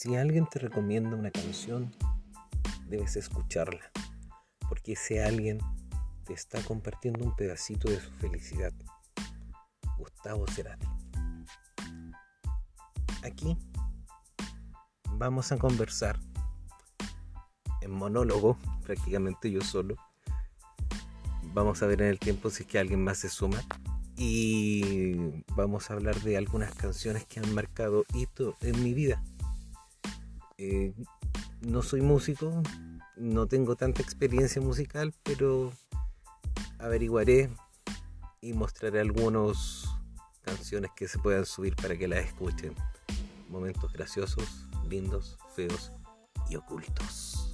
Si alguien te recomienda una canción, debes escucharla, porque ese alguien te está compartiendo un pedacito de su felicidad. Gustavo Cerati. Aquí vamos a conversar en monólogo, prácticamente yo solo. Vamos a ver en el tiempo si es que alguien más se suma. Y vamos a hablar de algunas canciones que han marcado hito en mi vida. Eh, no soy músico, no tengo tanta experiencia musical, pero averiguaré y mostraré algunas canciones que se puedan subir para que las escuchen. Momentos graciosos, lindos, feos y ocultos.